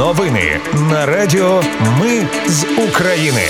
Новини на Радіо Ми з України.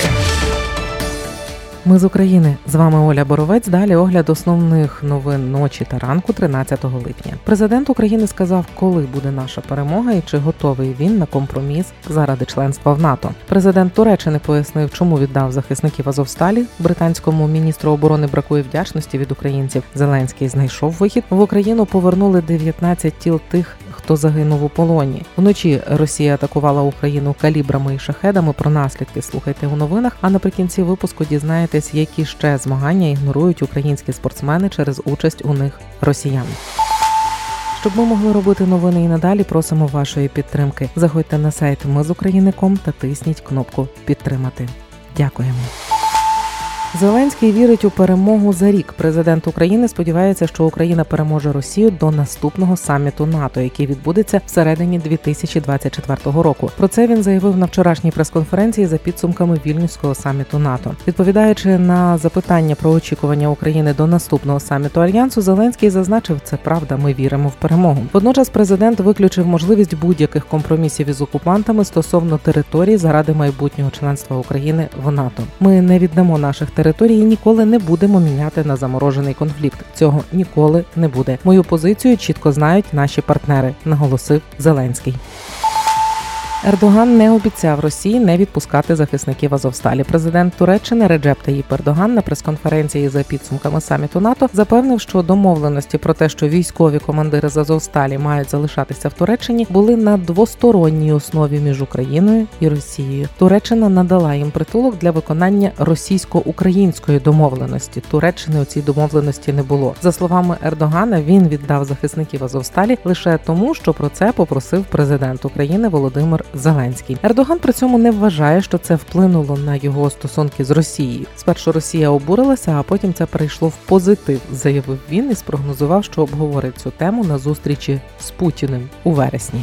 Ми з України з вами Оля Боровець. Далі огляд основних новин ночі та ранку, 13 липня. Президент України сказав, коли буде наша перемога і чи готовий він на компроміс заради членства в НАТО. Президент Туреччини пояснив, чому віддав захисників Азовсталі. Британському міністру оборони бракує вдячності від українців. Зеленський знайшов вихід в Україну. Повернули 19 тіл тих, хто загинув у полоні. Вночі Росія атакувала Україну калібрами і шахедами. Про наслідки слухайте у новинах. А наприкінці випуску дізнаєтесь, які ще змагання ігнорують українські спортсмени через участь у них росіян. Щоб ми могли робити новини і надалі, просимо вашої підтримки. Заходьте на сайт Ми з України.ком та тисніть кнопку Підтримати. Дякуємо. Зеленський вірить у перемогу за рік. Президент України сподівається, що Україна переможе Росію до наступного саміту НАТО, який відбудеться всередині 2024 року. Про це він заявив на вчорашній прес-конференції за підсумками вільнюського саміту НАТО. Відповідаючи на запитання про очікування України до наступного саміту альянсу, Зеленський зазначив, це правда. Ми віримо в перемогу. Водночас президент виключив можливість будь-яких компромісів із окупантами стосовно територій заради майбутнього членства України в НАТО. Ми не віддамо наших територій території ніколи не будемо міняти на заморожений конфлікт. Цього ніколи не буде. Мою позицію чітко знають наші партнери, наголосив Зеленський. Ердоган не обіцяв Росії не відпускати захисників Азовсталі. Президент Туреччини Реджеп Таїп Ердоган на прес-конференції за підсумками саміту НАТО запевнив, що домовленості про те, що військові командири з Азовсталі мають залишатися в Туреччині, були на двосторонній основі між Україною і Росією. Туреччина надала їм притулок для виконання російсько-української домовленості. Туреччини у цій домовленості не було. За словами Ердогана, він віддав захисників Азовсталі лише тому, що про це попросив президент України Володимир Зеленський. Ердоган при цьому не вважає, що це вплинуло на його стосунки з Росією. Спершу Росія обурилася, а потім це перейшло в позитив, заявив він і спрогнозував, що обговорить цю тему на зустрічі з Путіним у вересні.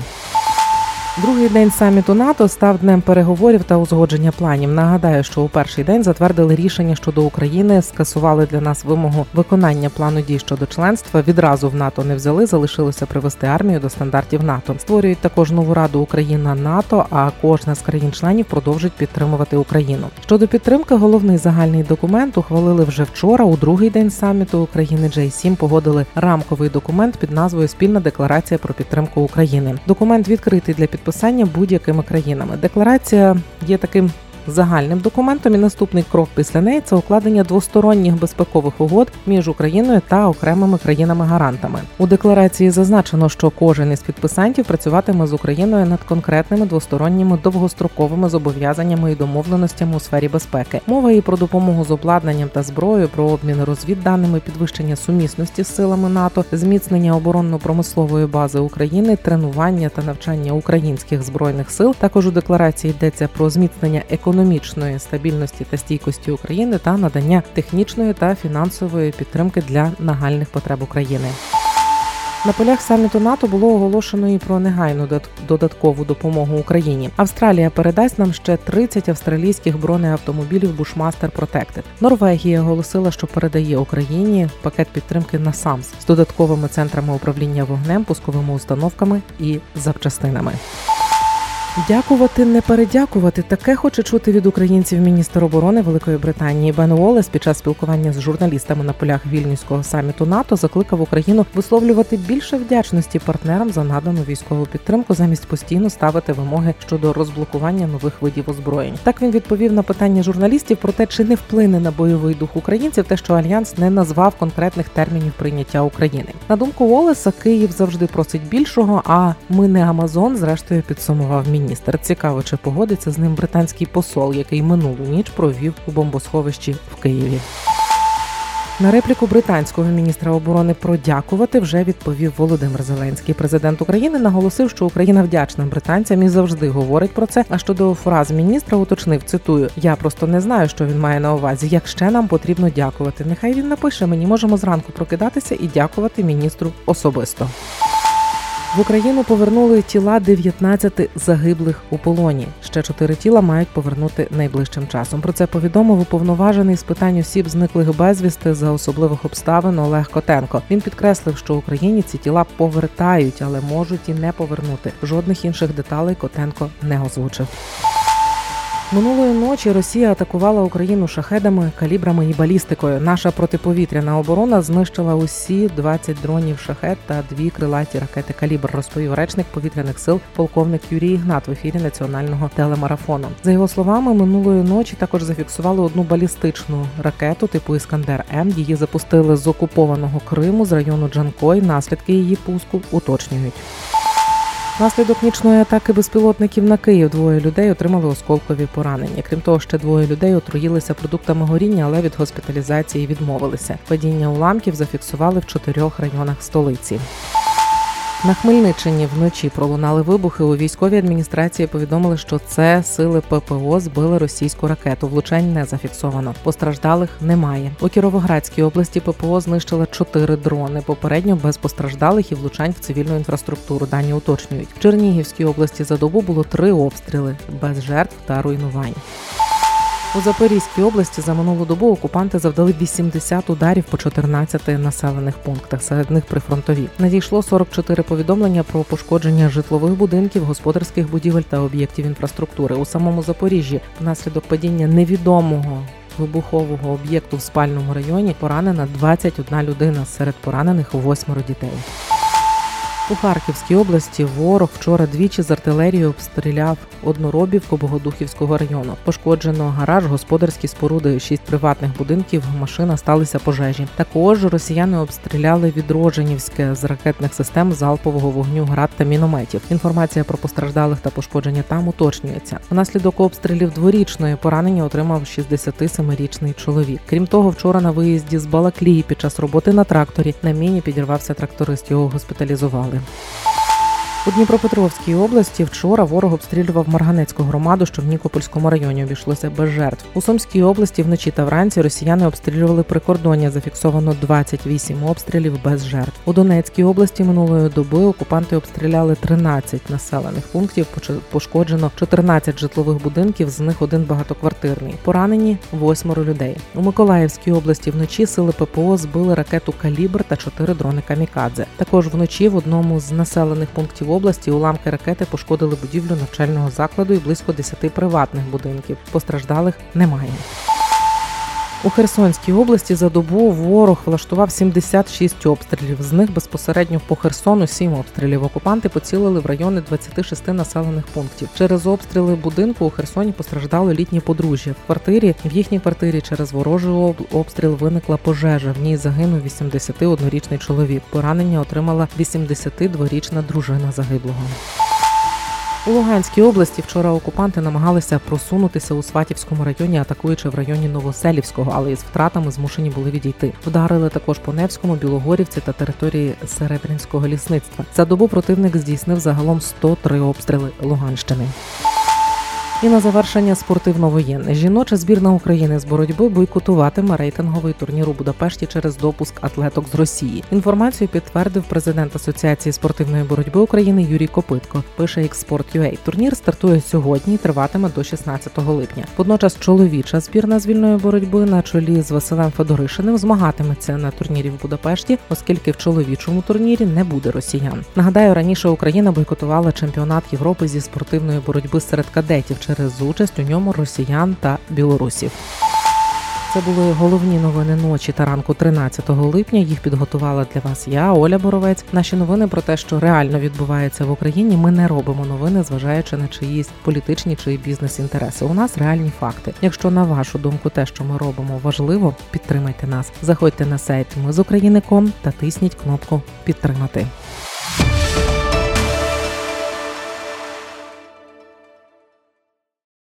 Другий день саміту НАТО став днем переговорів та узгодження планів. Нагадаю, що у перший день затвердили рішення щодо України, скасували для нас вимогу виконання плану дій щодо членства. Відразу в НАТО не взяли, залишилося привести армію до стандартів НАТО. Створюють також нову раду Україна НАТО. А кожна з країн-членів продовжить підтримувати Україну. Щодо підтримки, головний загальний документ ухвалили вже вчора. У другий день саміту України J7 погодили рамковий документ під назвою Спільна декларація про підтримку України. Документ відкритий для підписання підписання будь-якими країнами. Декларація є таким загальним документом. І наступний крок після неї це укладення двосторонніх безпекових угод між Україною та окремими країнами-гарантами. У декларації зазначено, що кожен із підписантів працюватиме з Україною над конкретними двосторонніми довгостроковими зобов'язаннями і домовленостями у сфері безпеки. Мова і про допомогу з обладнанням та зброєю, про обмін розвідданими, підвищення сумісності з силами НАТО, зміцнення оборонно-промислової бази України, тренування та навчання українських збройних сил. Також у декларації йдеться про зміцнення економічної економічної стабільності та стійкості України та надання технічної та фінансової підтримки для нагальних потреб України. На полях саміту НАТО було оголошено і про негайну додаткову допомогу Україні. Австралія передасть нам ще 30 австралійських бронеавтомобілів Bushmaster Protected. Норвегія оголосила, що передає Україні пакет підтримки на САМС з додатковими центрами управління вогнем, пусковими установками і запчастинами. Дякувати, не передякувати. Таке хоче чути від українців міністр оборони Великої Британії Бен Уоллес під час спілкування з журналістами на полях вільнюського саміту НАТО закликав Україну висловлювати більше вдячності партнерам за надану військову підтримку, замість постійно ставити вимоги щодо розблокування нових видів озброєнь. Так він відповів на питання журналістів про те, чи не вплине на бойовий дух українців, те, що альянс не назвав конкретних термінів прийняття України. На думку Уоллеса, Київ завжди просить більшого. А ми не Амазон, зрештою підсумував міністр міністр. Цікаво, чи погодиться з ним британський посол, який минулу ніч провів у бомбосховищі в Києві. На репліку британського міністра оборони продякувати вже відповів Володимир Зеленський. Президент України наголосив, що Україна вдячна британцям і завжди говорить про це. А щодо фраз міністра уточнив цитую: я просто не знаю, що він має на увазі. Як ще нам потрібно дякувати? Нехай він напише. Мені можемо зранку прокидатися і дякувати міністру особисто. В Україну повернули тіла 19 загиблих у полоні. Ще чотири тіла мають повернути найближчим часом. Про це повідомив уповноважений з питань осіб, зниклих безвісти за особливих обставин Олег Котенко. Він підкреслив, що Україні ці тіла повертають, але можуть і не повернути. Жодних інших деталей Котенко не озвучив. Минулої ночі Росія атакувала Україну шахедами, калібрами і балістикою. Наша протиповітряна оборона знищила усі 20 дронів шахет та дві крилаті ракети калібр. Розповів речник повітряних сил полковник Юрій Ігнат в ефірі національного телемарафону. За його словами, минулої ночі також зафіксували одну балістичну ракету типу Іскандер М. Її запустили з окупованого Криму з району Джанкой. Наслідки її пуску уточнюють. Наслідок нічної атаки безпілотників на Київ двоє людей отримали осколкові поранення. Крім того, ще двоє людей отруїлися продуктами горіння, але від госпіталізації відмовилися. Падіння уламків зафіксували в чотирьох районах столиці. На Хмельниччині вночі пролунали вибухи. У військовій адміністрації повідомили, що це сили ППО збили російську ракету. Влучань не зафіксовано. Постраждалих немає. У Кіровоградській області ППО знищили чотири дрони. Попередньо без постраждалих і влучань в цивільну інфраструктуру. Дані уточнюють. В Чернігівській області за добу було три обстріли без жертв та руйнувань. У Запорізькій області за минулу добу окупанти завдали 80 ударів по 14 населених пунктах. Серед них прифронтові надійшло 44 повідомлення про пошкодження житлових будинків, господарських будівель та об'єктів інфраструктури. У самому Запоріжжі внаслідок падіння невідомого. Вибухового об'єкту в спальному районі поранена 21 людина. Серед поранених восьмеро дітей. У Харківській області ворог вчора двічі з артилерії обстріляв одноробівку Богодухівського району. Пошкоджено гараж, господарські споруди, шість приватних будинків. Машина сталися пожежі. Також росіяни обстріляли відродженівське з ракетних систем залпового вогню град та мінометів. Інформація про постраждалих та пошкодження там уточнюється. Внаслідок обстрілів дворічної поранення отримав 67-річний чоловік. Крім того, вчора на виїзді з Балаклії під час роботи на тракторі на міні підірвався тракторист. Його госпіталізували. né? У Дніпропетровській області вчора ворог обстрілював Марганецьку громаду, що в Нікопольському районі обійшлося без жертв. У Сумській області вночі та вранці росіяни обстрілювали прикордоння. Зафіксовано 28 обстрілів без жертв. У Донецькій області минулої доби окупанти обстріляли 13 населених пунктів. пошкоджено 14 житлових будинків, з них один багатоквартирний. Поранені восьмеро людей. У Миколаївській області вночі сили ППО збили ракету Калібр та чотири дрони Камікадзе. Також вночі в одному з населених пунктів області уламки ракети пошкодили будівлю навчального закладу і близько 10 приватних будинків. Постраждалих немає. У Херсонській області за добу ворог влаштував 76 обстрілів. З них безпосередньо по Херсону 7 обстрілів. Окупанти поцілили в райони 26 населених пунктів. Через обстріли будинку у Херсоні постраждали літні подружжя. В квартирі в їхній квартирі через ворожий обстріл виникла пожежа. В ній загинув 81-річний чоловік. Поранення отримала 82-річна дружина загиблого. У Луганській області вчора окупанти намагалися просунутися у Сватівському районі, атакуючи в районі Новоселівського, але із втратами змушені були відійти. Вдарили також по Невському, Білогорівці та території Серебрянського лісництва. За добу противник здійснив загалом 103 обстріли Луганщини. І на завершення спортивно-воєнне жіноча збірна України з боротьби бойкотуватиме рейтинговий турнір у Будапешті через допуск атлеток з Росії. Інформацію підтвердив президент Асоціації спортивної боротьби України Юрій Копитко. Пише Експорт.UA. Турнір стартує сьогодні і триватиме до 16 липня. Водночас чоловіча збірна з вільної боротьби на чолі з Василем Федоришиним змагатиметься на турнірі в Будапешті, оскільки в чоловічому турнірі не буде росіян. Нагадаю, раніше Україна бойкотувала чемпіонат Європи зі спортивної боротьби серед кадетів через участь у ньому росіян та білорусів. Це були головні новини ночі та ранку 13 липня. Їх підготувала для вас я, Оля Боровець. Наші новини про те, що реально відбувається в Україні. Ми не робимо новини, зважаючи на чиїсь політичні чи бізнес-інтереси. У нас реальні факти. Якщо на вашу думку те, що ми робимо, важливо, підтримайте нас. Заходьте на сайт Ми з України.ком та тисніть кнопку Підтримати.